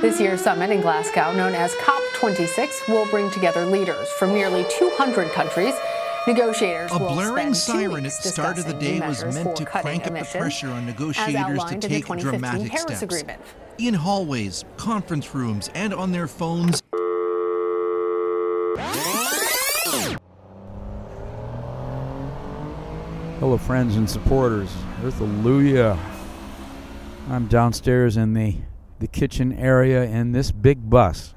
This year's summit in Glasgow, known as COP26, will bring together leaders from nearly 200 countries. Negotiators A will blaring spend two siren at the start of the day was measures meant for to cutting crank up the emissions, pressure on as negotiators to outlined in the take 2015 dramatic Paris steps. Agreement. In hallways, conference rooms, and on their phones. Hello, friends and supporters. Hallelujah. I'm downstairs in the, the kitchen area in this big bus,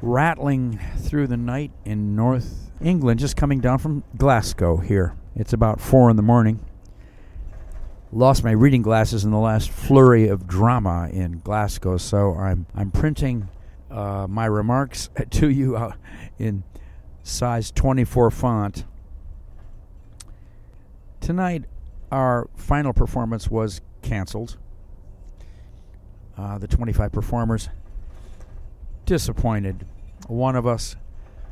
rattling through the night in North England, just coming down from Glasgow here. It's about four in the morning. Lost my reading glasses in the last flurry of drama in Glasgow, so I'm I'm printing uh, my remarks to you uh, in size 24 font. Tonight, our final performance was canceled. Uh, the 25 performers disappointed. One of us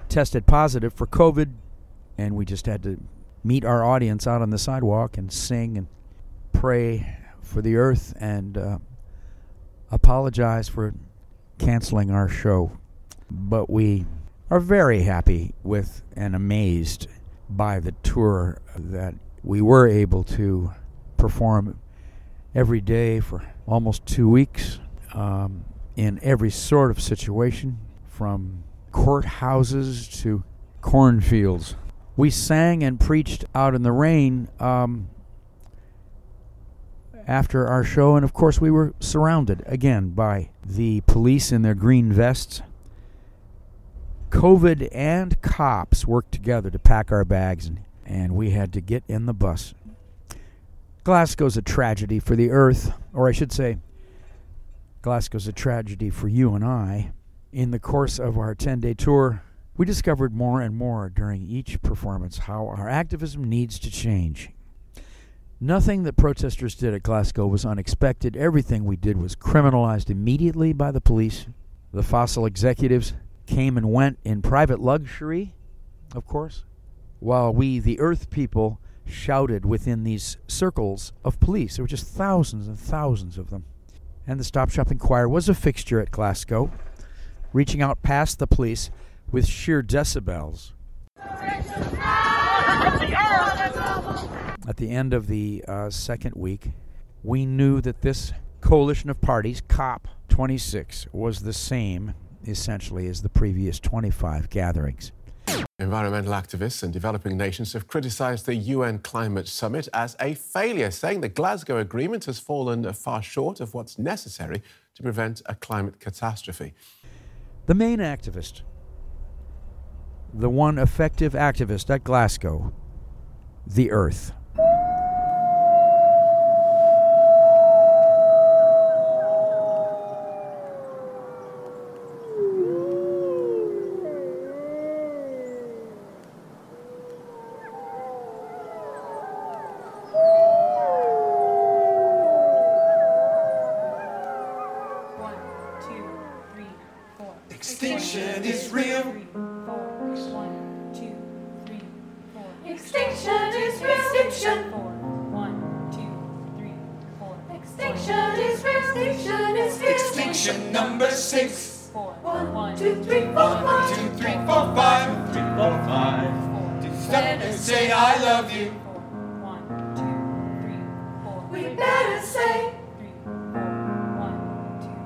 tested positive for COVID, and we just had to meet our audience out on the sidewalk and sing and pray for the earth and uh, apologize for canceling our show. But we are very happy with and amazed by the tour that we were able to perform every day for almost two weeks um, in every sort of situation, from courthouses to cornfields. We sang and preached out in the rain um, after our show, and of course, we were surrounded again by the police in their green vests. COVID and cops worked together to pack our bags, and, and we had to get in the bus. Glasgow's a tragedy for the earth, or I should say, Glasgow's a tragedy for you and I. In the course of our 10 day tour, we discovered more and more during each performance how our activism needs to change. Nothing that protesters did at Glasgow was unexpected. Everything we did was criminalized immediately by the police. The fossil executives came and went in private luxury, of course, while we, the earth people, shouted within these circles of police. There were just thousands and thousands of them. And the Stop Shopping Choir was a fixture at Glasgow, reaching out past the police with sheer decibels. At the end of the uh, second week, we knew that this coalition of parties, COP 26, was the same essentially as the previous 25 gatherings. Environmental activists and developing nations have criticised the UN Climate Summit as a failure, saying the Glasgow Agreement has fallen far short of what's necessary to prevent a climate catastrophe. The main activist, the one effective activist at Glasgow, the Earth. Extinction. Four. One, two, three, four. Extinction is real. Extinction is real. Extinction number six. Four. One, two, three, four, One, five. two, three, four, five. Three, four, five. Stop and say I love you. Four. One, two, three, four. We better say. Three, four. One, two,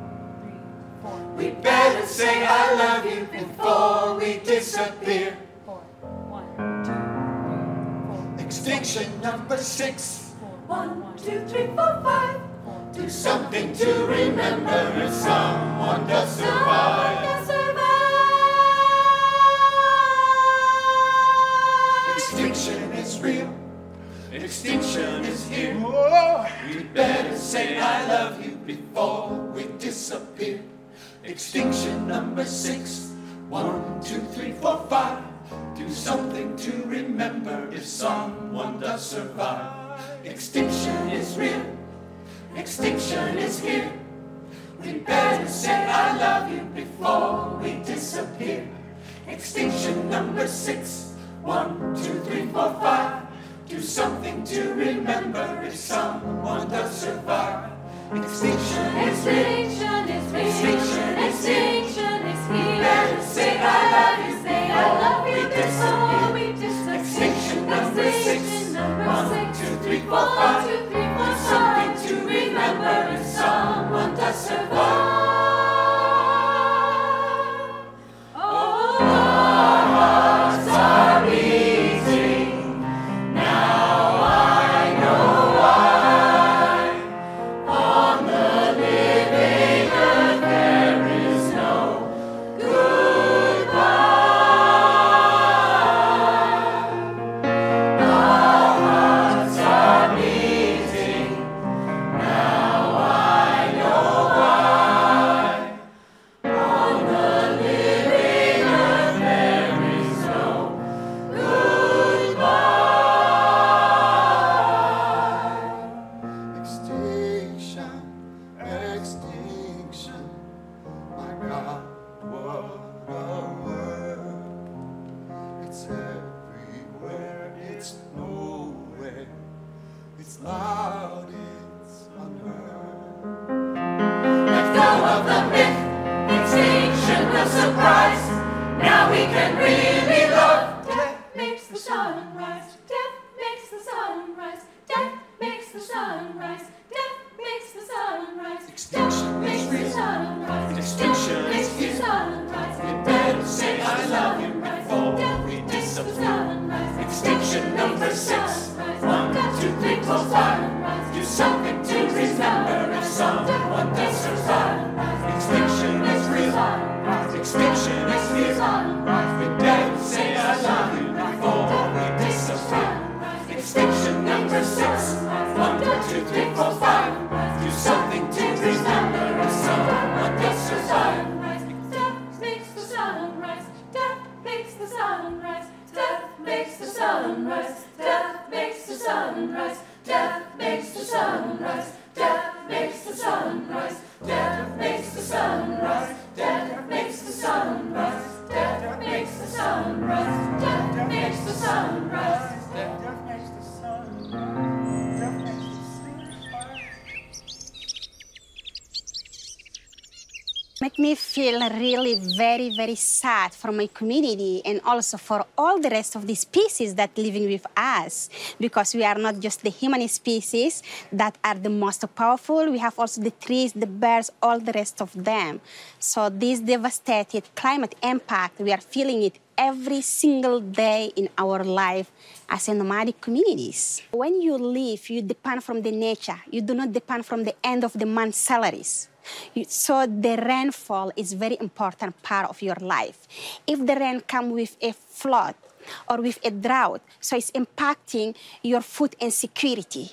three, four. We better say I love you before we disappear. Extinction number six. One, two, three, four, five. Do something to remember if someone does survive. Someone survive. Extinction is real. Extinction is here. We better say I love you before we disappear. Extinction number six. One, two, three, four, five. Do something to remember if someone does survive. Extinction is real. Extinction is here. We better say I love you before we disappear. Extinction number six. One, two, three, four, five. Do something to remember if someone does survive. Extinction is real. Extinction is real. Extinction is Extinction number six. Number One, Something to remember someone does survive. Can really love. Death makes the sun rise. Death makes the sun rise. Death makes the sun rise. Death makes the sun rise. Extinction makes the sun rise. Extinction makes the sun rise. We better say I love you before we disappear. Extinction number six. One, two, three, four, five. Do something to remember if someone does survive. Extinction is better say I love you before we disappear. Extinction number six. Do something to remember. Death makes the sun rise. Death makes the sun rise. Death makes the. Death makes the. Death makes the. Death makes really very very sad for my community and also for all the rest of the species that living with us because we are not just the human species that are the most powerful we have also the trees the birds all the rest of them. So this devastated climate impact we are feeling it every single day in our life as a nomadic communities. When you live, you depend from the nature. You do not depend from the end of the month salaries. So the rainfall is very important part of your life. If the rain come with a flood or with a drought, so it's impacting your food insecurity.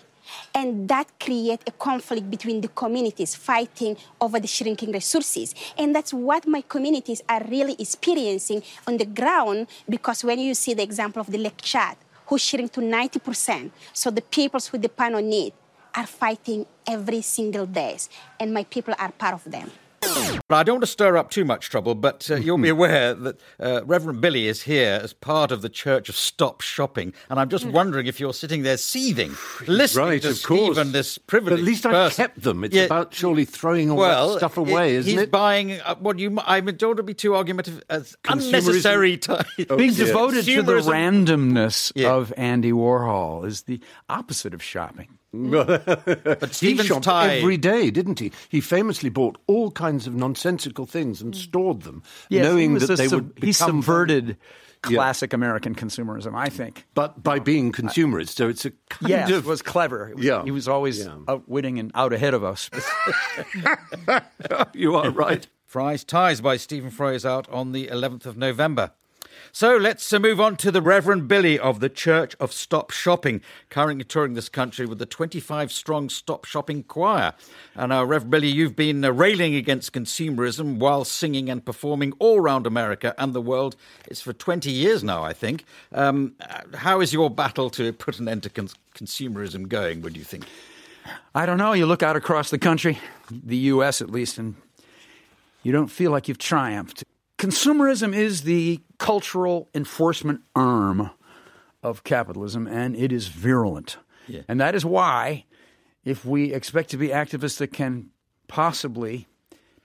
And that create a conflict between the communities fighting over the shrinking resources. And that's what my communities are really experiencing on the ground because when you see the example of the Lake Chad, who shrink to 90%, so the peoples who depend on it are fighting every single day. And my people are part of them. But I don't want to stir up too much trouble, but uh, you'll be aware that uh, Reverend Billy is here as part of the Church of Stop Shopping, and I'm just wondering if you're sitting there seething, listening right, to of course. Stephen, this But privileged at least I person. kept them. It's Yeah, about surely throwing all well, that stuff away, isn't he's it? buying uh, what you. m- I I don't want to be too argumentative. As Consumerism. unnecessary time. Being devoted to the Consumerism. randomness Yeah. of Andy Warhol is the opposite of shopping. Mm. But He Stephen's shopped tie. every day, didn't he? He famously bought all kinds of nonsensical things and mm. stored them, Yes, knowing that they sub- would he become subverted classic American consumerism. I think. But by um, being consumerist, so it's a kind Yes, of was clever. It was- Yeah. he was always Yeah. outwitting and out ahead of us. you are right. Fry's Ties by Stephen Fry is out on the 11th of November. So let's uh, move on to the Reverend Billy of the Church of Stop Shopping, currently touring this country with the 25 strong Stop Shopping choir. And uh, Reverend Billy, you've been uh, railing against consumerism while singing and performing all around America and the world. It's for 20 years now, I think. Um, uh, how is your battle to put an end to cons- consumerism going, would you think? I don't know. You look out across the country, the U.S. at least, and you don't feel like you've triumphed. Consumerism is the cultural enforcement arm of capitalism, and it is virulent. Yeah. And that is why, if we expect to be activists that can possibly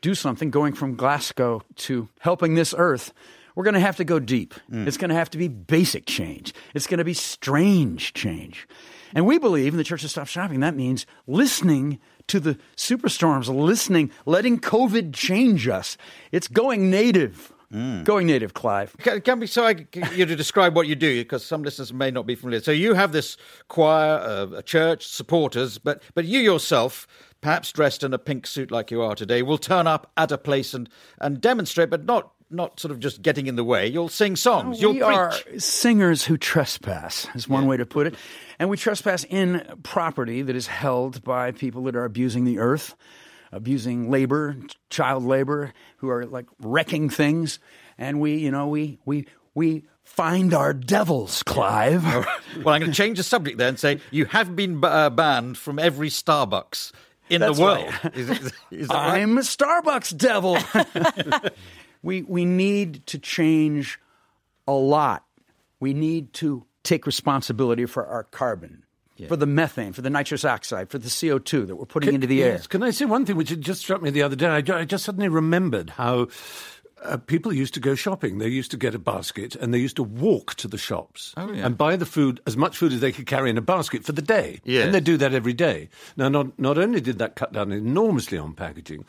do something, going from Glasgow to helping this earth, we're going to have to go deep. Mm. It's going to have to be basic change. It's going to be strange change. And we believe in the Church of Stop Shopping, that means listening to the superstorms, listening, letting COVID change us. It's going native. Going native, Clive. Can, can we so I get you to describe what you do because some listeners may not be familiar. So you have this choir, uh, a church, supporters, but but you yourself, perhaps dressed in a pink suit like you are today, will turn up at a place and and demonstrate, but not not sort of just getting in the way. You'll sing songs. You'll we preach. are singers who trespass, is one way to put it. And we trespass in property that is held by people that are abusing the earth, abusing labor, child labor, who are like wrecking things. And we, you know, we we we find our devils, Clive. well, I'm going to change the subject there and say you have been b- uh, banned from every Starbucks in That's the world. right. Is, is, is that right? I'm a Starbucks devil. we we need to change a lot. We need to take responsibility for our carbon, for the methane, for the nitrous oxide, for the CO2 that we're putting into the air. Yes. Can I say one thing which just struck me the other day? I, I just suddenly remembered how uh, people used to go shopping. They used to get a basket and they used to walk to the shops Oh, yeah. and buy the food, as much food as they could carry in a basket for the day. Yes. And they do that every day. Now, not, not only did that cut down enormously on packaging,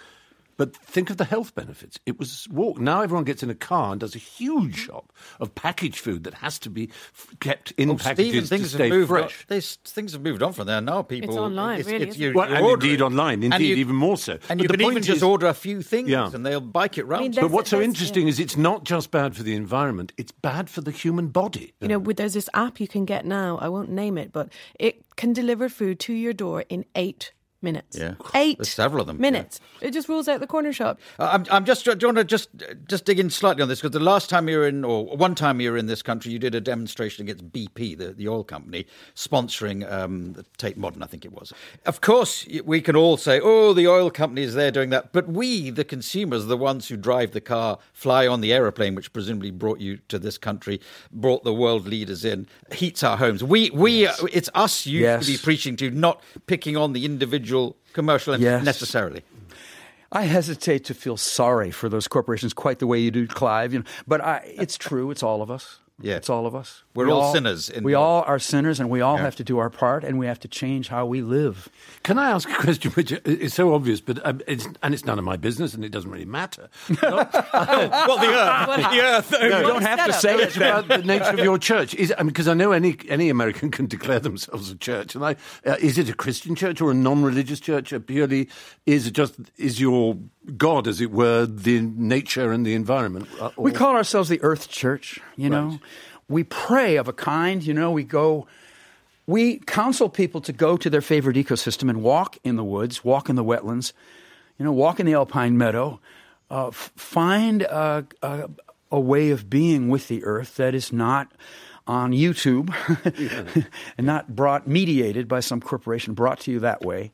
but think of the health benefits. It was walk. Now everyone gets in a car and does a huge mm-hmm. shop of packaged food that has to be f- kept in Oh, packages Stephen, to things stay have moved on. fresh. There's, things have moved on from there now. People, It's online, really, isn't it? Well, and order indeed it. online, indeed you- even more so. And But you the can even point just order a few things, Yeah. and they'll bike it round. mean, to But what's so that's- interesting is it's not just bad for the environment, it's bad for the human body. You know, with- there's this app you can get now. I won't name it, but it can deliver food to your door in eight minutes. Yeah. eight. There's several of them, minutes. It just rolls out the corner shop. Uh, I'm, I'm just. Do you want to just just dig in slightly on this because the last time you were in, or one time you were in this country, you did a demonstration against BP, the, the oil company, sponsoring um, the Tate Modern, I think it was. Of course, we can all say, "Oh, the oil company is there doing that," but we, the consumers, the ones who drive the car, fly on the aeroplane, which presumably brought you to this country, brought the world leaders in, heats our homes. We, we, it's us you Yes. should be preaching to, not picking on the individual commercial entity Yes. necessarily. I hesitate to feel sorry for those corporations quite the way you do, Clive. You know, but I, it's true. It's all of us. Yeah. it's all of us. We're We all sinners in we the- all are sinners, and we all Yeah. have to do our part, and we have to change how we live. Can I ask a question which is so obvious, but um, it's, and it's none of my business and it doesn't really matter? well, the earth, the earth. you don't have to say it. It's about the nature of your church. Is, I mean, because I know any any American can declare themselves a church, and I, uh, is it a Christian church or a non-religious church? Or purely, is it just is your God, as it were, the nature and the environment? Uh, We call ourselves the Earth Church, you know. Right. We pray of a kind, you know, we go we counsel people to go to their favorite ecosystem and walk in the woods, walk in the wetlands, you know, walk in the alpine meadow, uh, f- find a, a, a way of being with the earth that is not on YouTube and not brought mediated by some corporation, brought to you that way.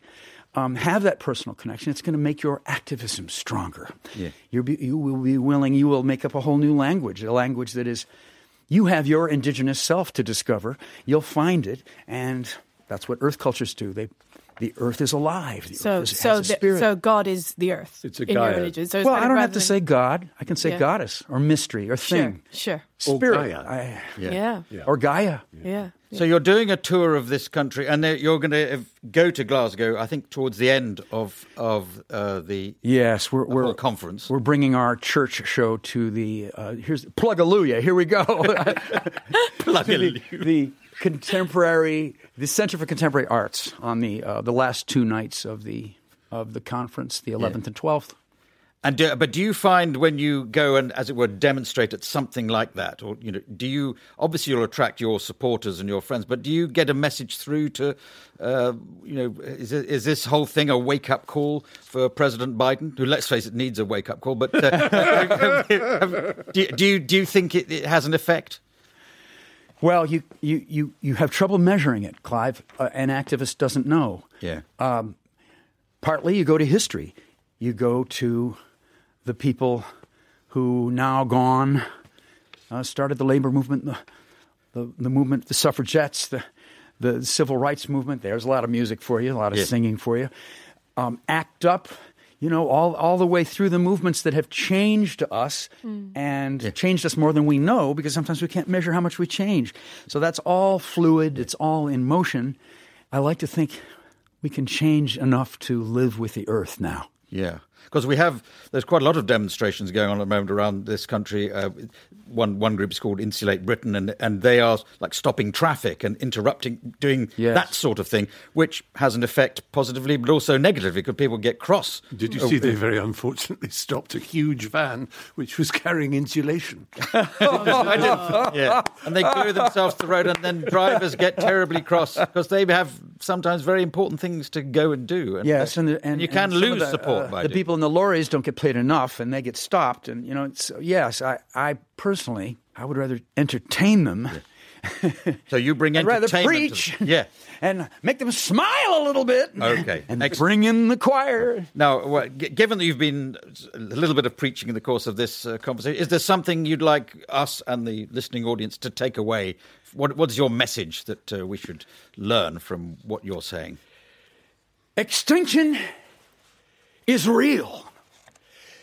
Um, have that personal connection. It's going to make your activism stronger. Yeah. You'll be, you will be willing. You will make up a whole new language, a language that is. You have your indigenous self to discover. You'll find it, and that's what Earth cultures do. They, the Earth is alive. The So, Earth is, so, has a the- so God is the earth. It's a in your religion. So it's well, I don't have rather to than- say God. I can say Yeah. goddess or mystery or thing. Sure, Or Spirit. Gaia. I- sure. Yeah. Or Gaia. Yeah. So you're doing a tour of this country, and you're going to go to Glasgow. I think towards the end of of uh, the Yes, we're we're whole conference. We're bringing our church show to the uh, here's Plug-a-luya. Here we go. plug to the, the contemporary, the Center for Contemporary Arts on the uh, the last two nights of the of the conference, the 11th and 12th. And do, but do you find when you go and, as it were, demonstrate at something like that, or you know, do you obviously you'll attract your supporters and your friends, but do you get a message through to, uh, you know, is is this whole thing a wake up call for President Biden, who let's face it needs a wake up call? But uh, do, do you do you think it, it has an effect? Well, you, you, you, you have trouble measuring it, Clive. Uh, an activist doesn't know. Yeah. Partly you go to history. You go to the people who now gone uh, started the labor movement, the, the, the movement, the suffragettes, the, the civil rights movement. There's a lot of music for you, a lot of Yeah. singing for you. Um, ACT UP, you know, all, all the way through the movements that have changed us mm. and changed us more than we know because sometimes we can't measure how much we change. So that's all fluid, it's all in motion. I like to think we can change enough to live with the earth now. Yeah, because we have there's quite a lot of demonstrations going on at the moment around this country. Uh, one one group is called Insulate Britain, and and they are like stopping traffic and interrupting, doing Yes. that sort of thing, which has an effect positively but also negatively because people get cross. Did you Oh, see they very unfortunately stopped a huge van which was carrying insulation? I did. Yeah, and they glue themselves to the road, and then drivers get terribly cross because they have sometimes very important things to go and do. And, Yes, and, the, and you can and lose the, support uh, by the doing people in the lorries don't get paid enough, and they get stopped. And you know, it's, yes, I, I personally, I would rather entertain them. So you bring I'd rather preach, To, yeah. and make them smile a little bit. Okay. and Ex- bring in the choir. Now, well, g- given that you've been a little bit of preaching in the course of this uh, conversation, is there something you'd like us and the listening audience to take away? What, what is your message that uh, we should learn from what you're saying? Extinction is real.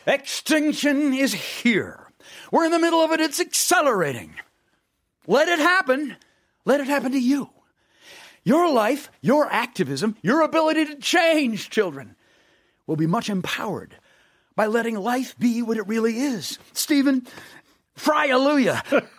Extinction is here. We're in the middle of it. It's accelerating. Let it happen. Let it happen to you. Your life, your activism, your ability to change children will be much empowered by letting life be what it really is. Stephen, fry hallelujah.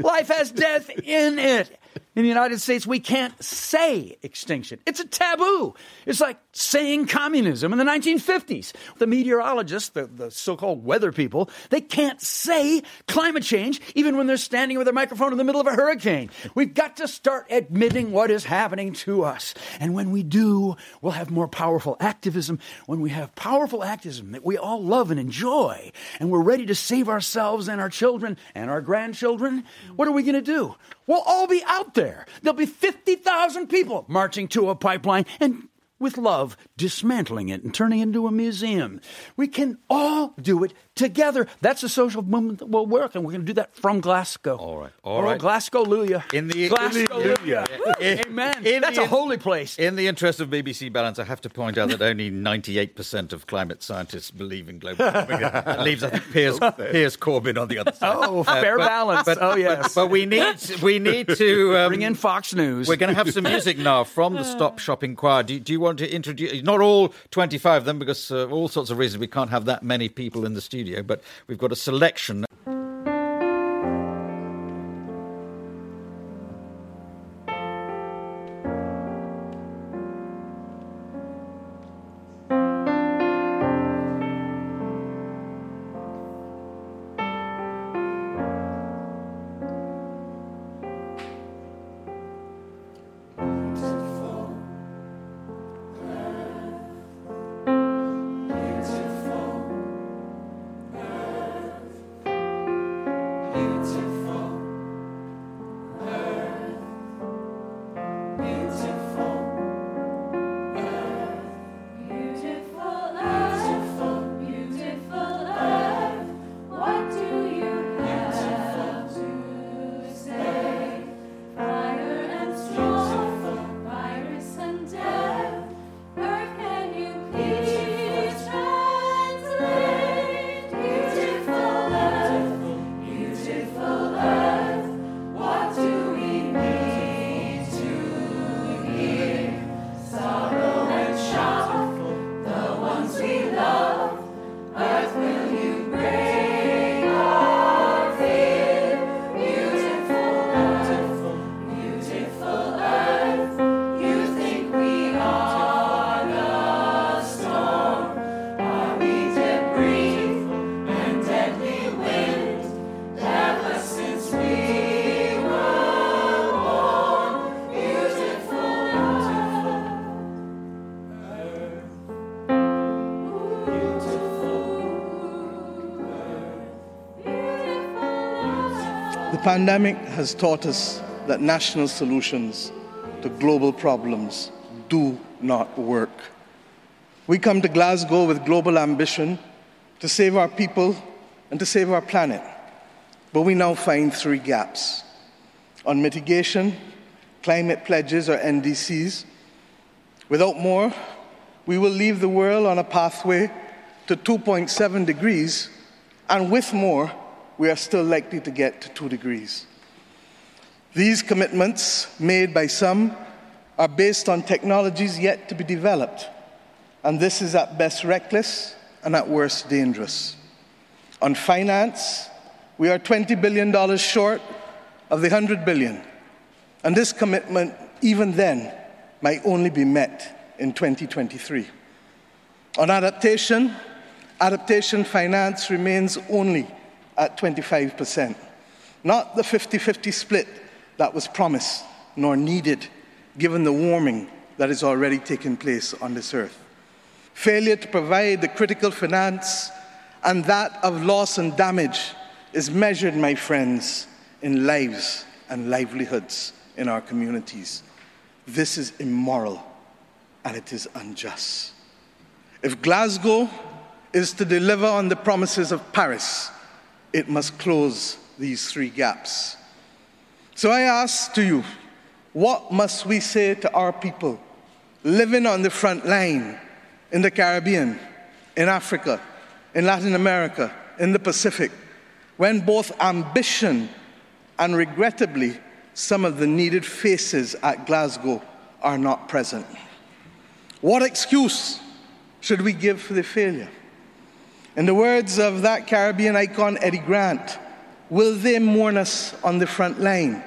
life has death in it. In the United States, we can't say extinction. It's a taboo. It's like saying communism in the 1950s. The meteorologists, the, the so called weather people, they can't say climate change even when they're standing with a microphone in the middle of a hurricane. We've got to start admitting what is happening to us. And when we do, we'll have more powerful activism. When we have powerful activism that we all love and enjoy, and we're ready to save ourselves and our children and our grandchildren, what are we going to do? We'll all be out there. There'll be 50,000 people marching to a pipeline and with love, dismantling it and turning it into a museum. We can all do it together. That's a social movement that will work, and we're going to do that from Glasgow. All right, all oh, right. Glasgow, Luya. In the Glasgow. In- Amen. in That's the- a holy place. In the interest of BBC balance, I have to point out that only 98% of climate scientists believe in global warming. That leaves, I think, Piers, Piers Corbyn on the other side. Oh, fair balance. But, Oh, yes. But, but we need we need to um, Bring in Fox News. We're going to have some music now from the Stop Shopping Choir. Do, do you want to introduce? Not all 25 of them, because uh, all sorts of reasons we can't have that many people in the studio. But we've got a selection. Pandemic has taught us that national solutions to global problems do not work. We come to Glasgow with global ambition to save our people and to save our planet. But we now find three gaps on mitigation, climate pledges or NDCs. Without more, we will leave the world on a pathway to 2.7 degrees, and with more, we are still likely to get to 2 degrees. These commitments, made by some, are based on technologies yet to be developed, and this is at best reckless and at worst dangerous. On finance, we are $20 billion short of the 100 billion, and this commitment, even then, might only be met in 2023. On adaptation, adaptation finance remains only at 25%, not the 50 50 split that was promised nor needed given the warming that is already taking place on this earth. Failure to provide the critical finance and that of loss and damage is measured, my friends, in lives and livelihoods in our communities. This is immoral and it is unjust. If Glasgow is to deliver on the promises of Paris, it must close these three gaps. So I ask to you, what must we say to our people living on the front line in the Caribbean, in Africa, in Latin America, in the Pacific, when both ambition and regrettably some of the needed faces at Glasgow are not present? What excuse should we give for the failure? In the words of that Caribbean icon, Eddie Grant, will they mourn us on the front line?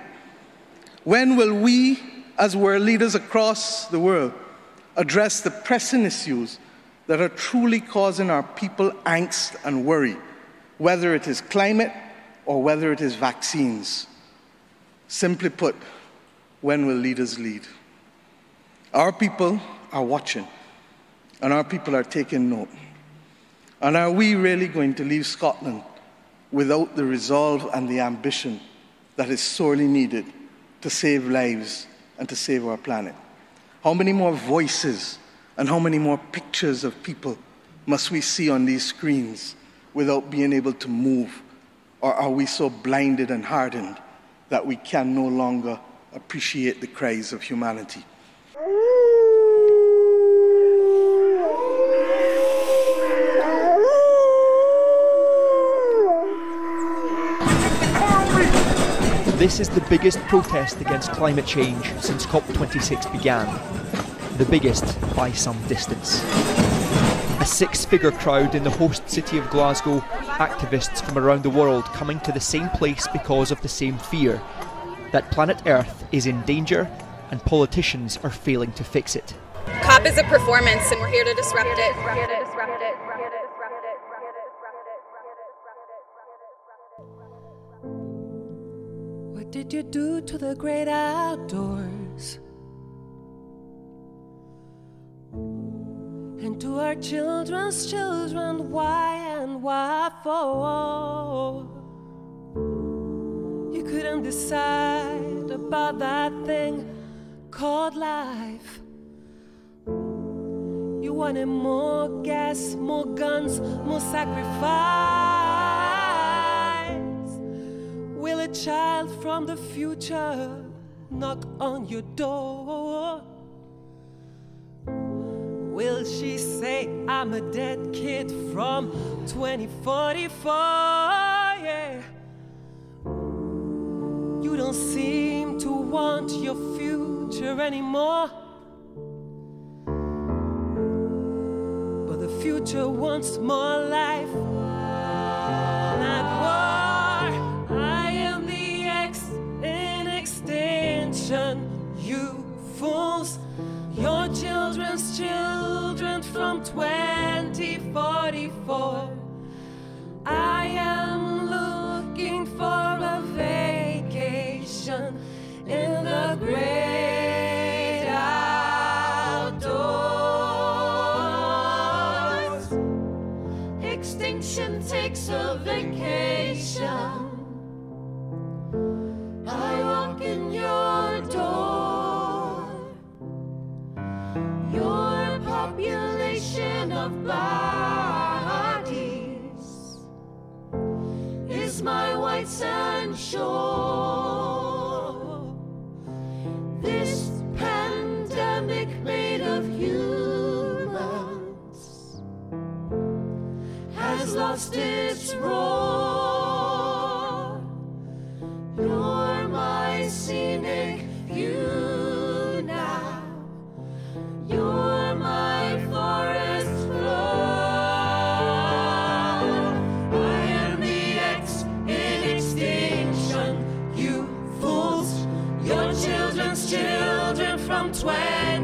When will we, as world leaders across the world, address the pressing issues that are truly causing our people angst and worry, whether it is climate or whether it is vaccines? Simply put, when will leaders lead? Our people are watching, and our people are taking note. And are we really going to leave Scotland without the resolve and the ambition that is sorely needed to save lives and to save our planet? How many more voices and how many more pictures of people must we see on these screens without being able to move? Or are we so blinded and hardened that we can no longer appreciate the cries of humanity? This is the biggest protest against climate change since COP26 began. The biggest by some distance. A six figure crowd in the host city of Glasgow, activists from around the world coming to the same place because of the same fear that planet Earth is in danger and politicians are failing to fix it. COP is a performance and we're here to disrupt it. Did you do to the great outdoors? And to our children's children, why and why for? You couldn't decide about that thing called life. You wanted more gas, more guns, more sacrifice. Child from the future knock on your door? Will she say, I'm a dead kid from 2044? Yeah. You don't seem to want your future anymore. But the future wants more life. Children from 2044. I am looking for a vacation in the great outdoors. Extinction takes a vacation. Shore. From 2044.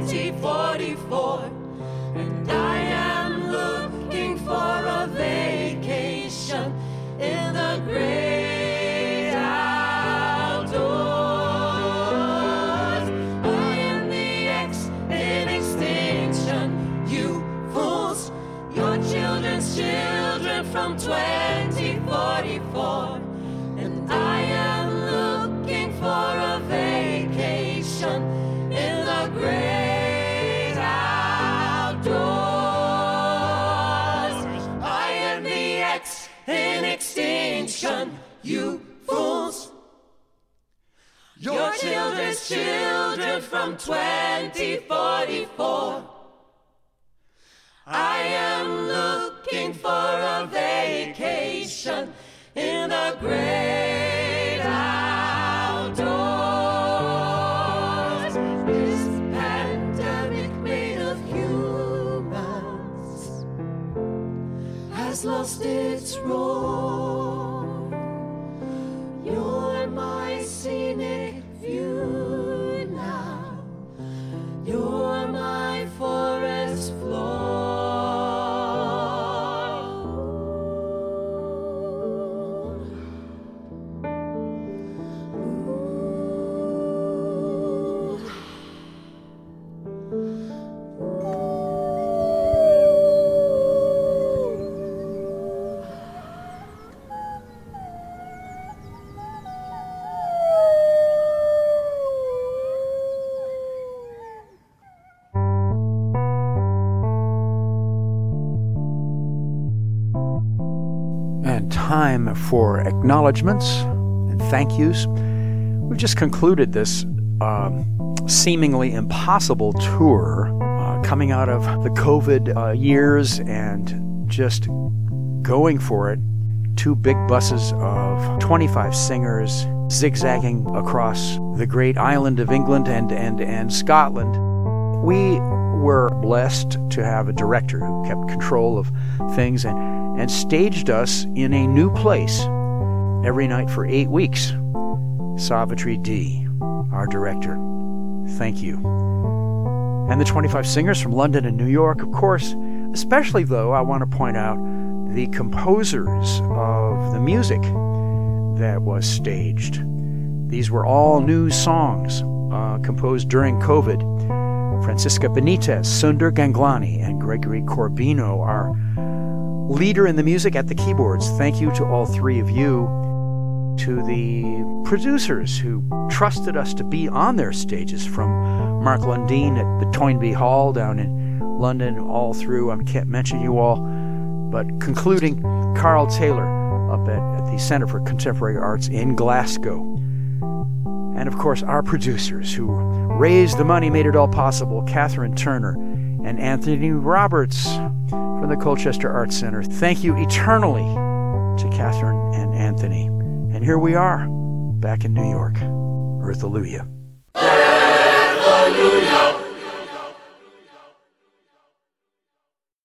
From 2044. I am looking for a vacation in the great time for acknowledgments and thank yous. We've just concluded this um, seemingly impossible tour uh, coming out of the COVID uh, years and just going for it. Two big buses of 25 singers zigzagging across the great island of England and, and, and Scotland. We were blessed to have a director who kept control of things and, and staged us in a new place every night for eight weeks. Savitri D, our director. Thank you. And the 25 singers from London and New York, of course. Especially, though, I want to point out the composers of the music that was staged. These were all new songs uh, composed during COVID. Francisca Benitez, Sundar Ganglani, and Gregory Corbino, our leader in the music at the keyboards. Thank you to all three of you. To the producers who trusted us to be on their stages, from Mark Lundeen at the Toynbee Hall down in London, all through, I can't mention you all, but concluding Carl Taylor up at, at the Center for Contemporary Arts in Glasgow. And of course, our producers who raised the money, made it all possible Catherine Turner and Anthony Roberts from the Colchester Arts Center. Thank you eternally to Catherine and Anthony. And here we are, back in New York. Earth. Hallelujah.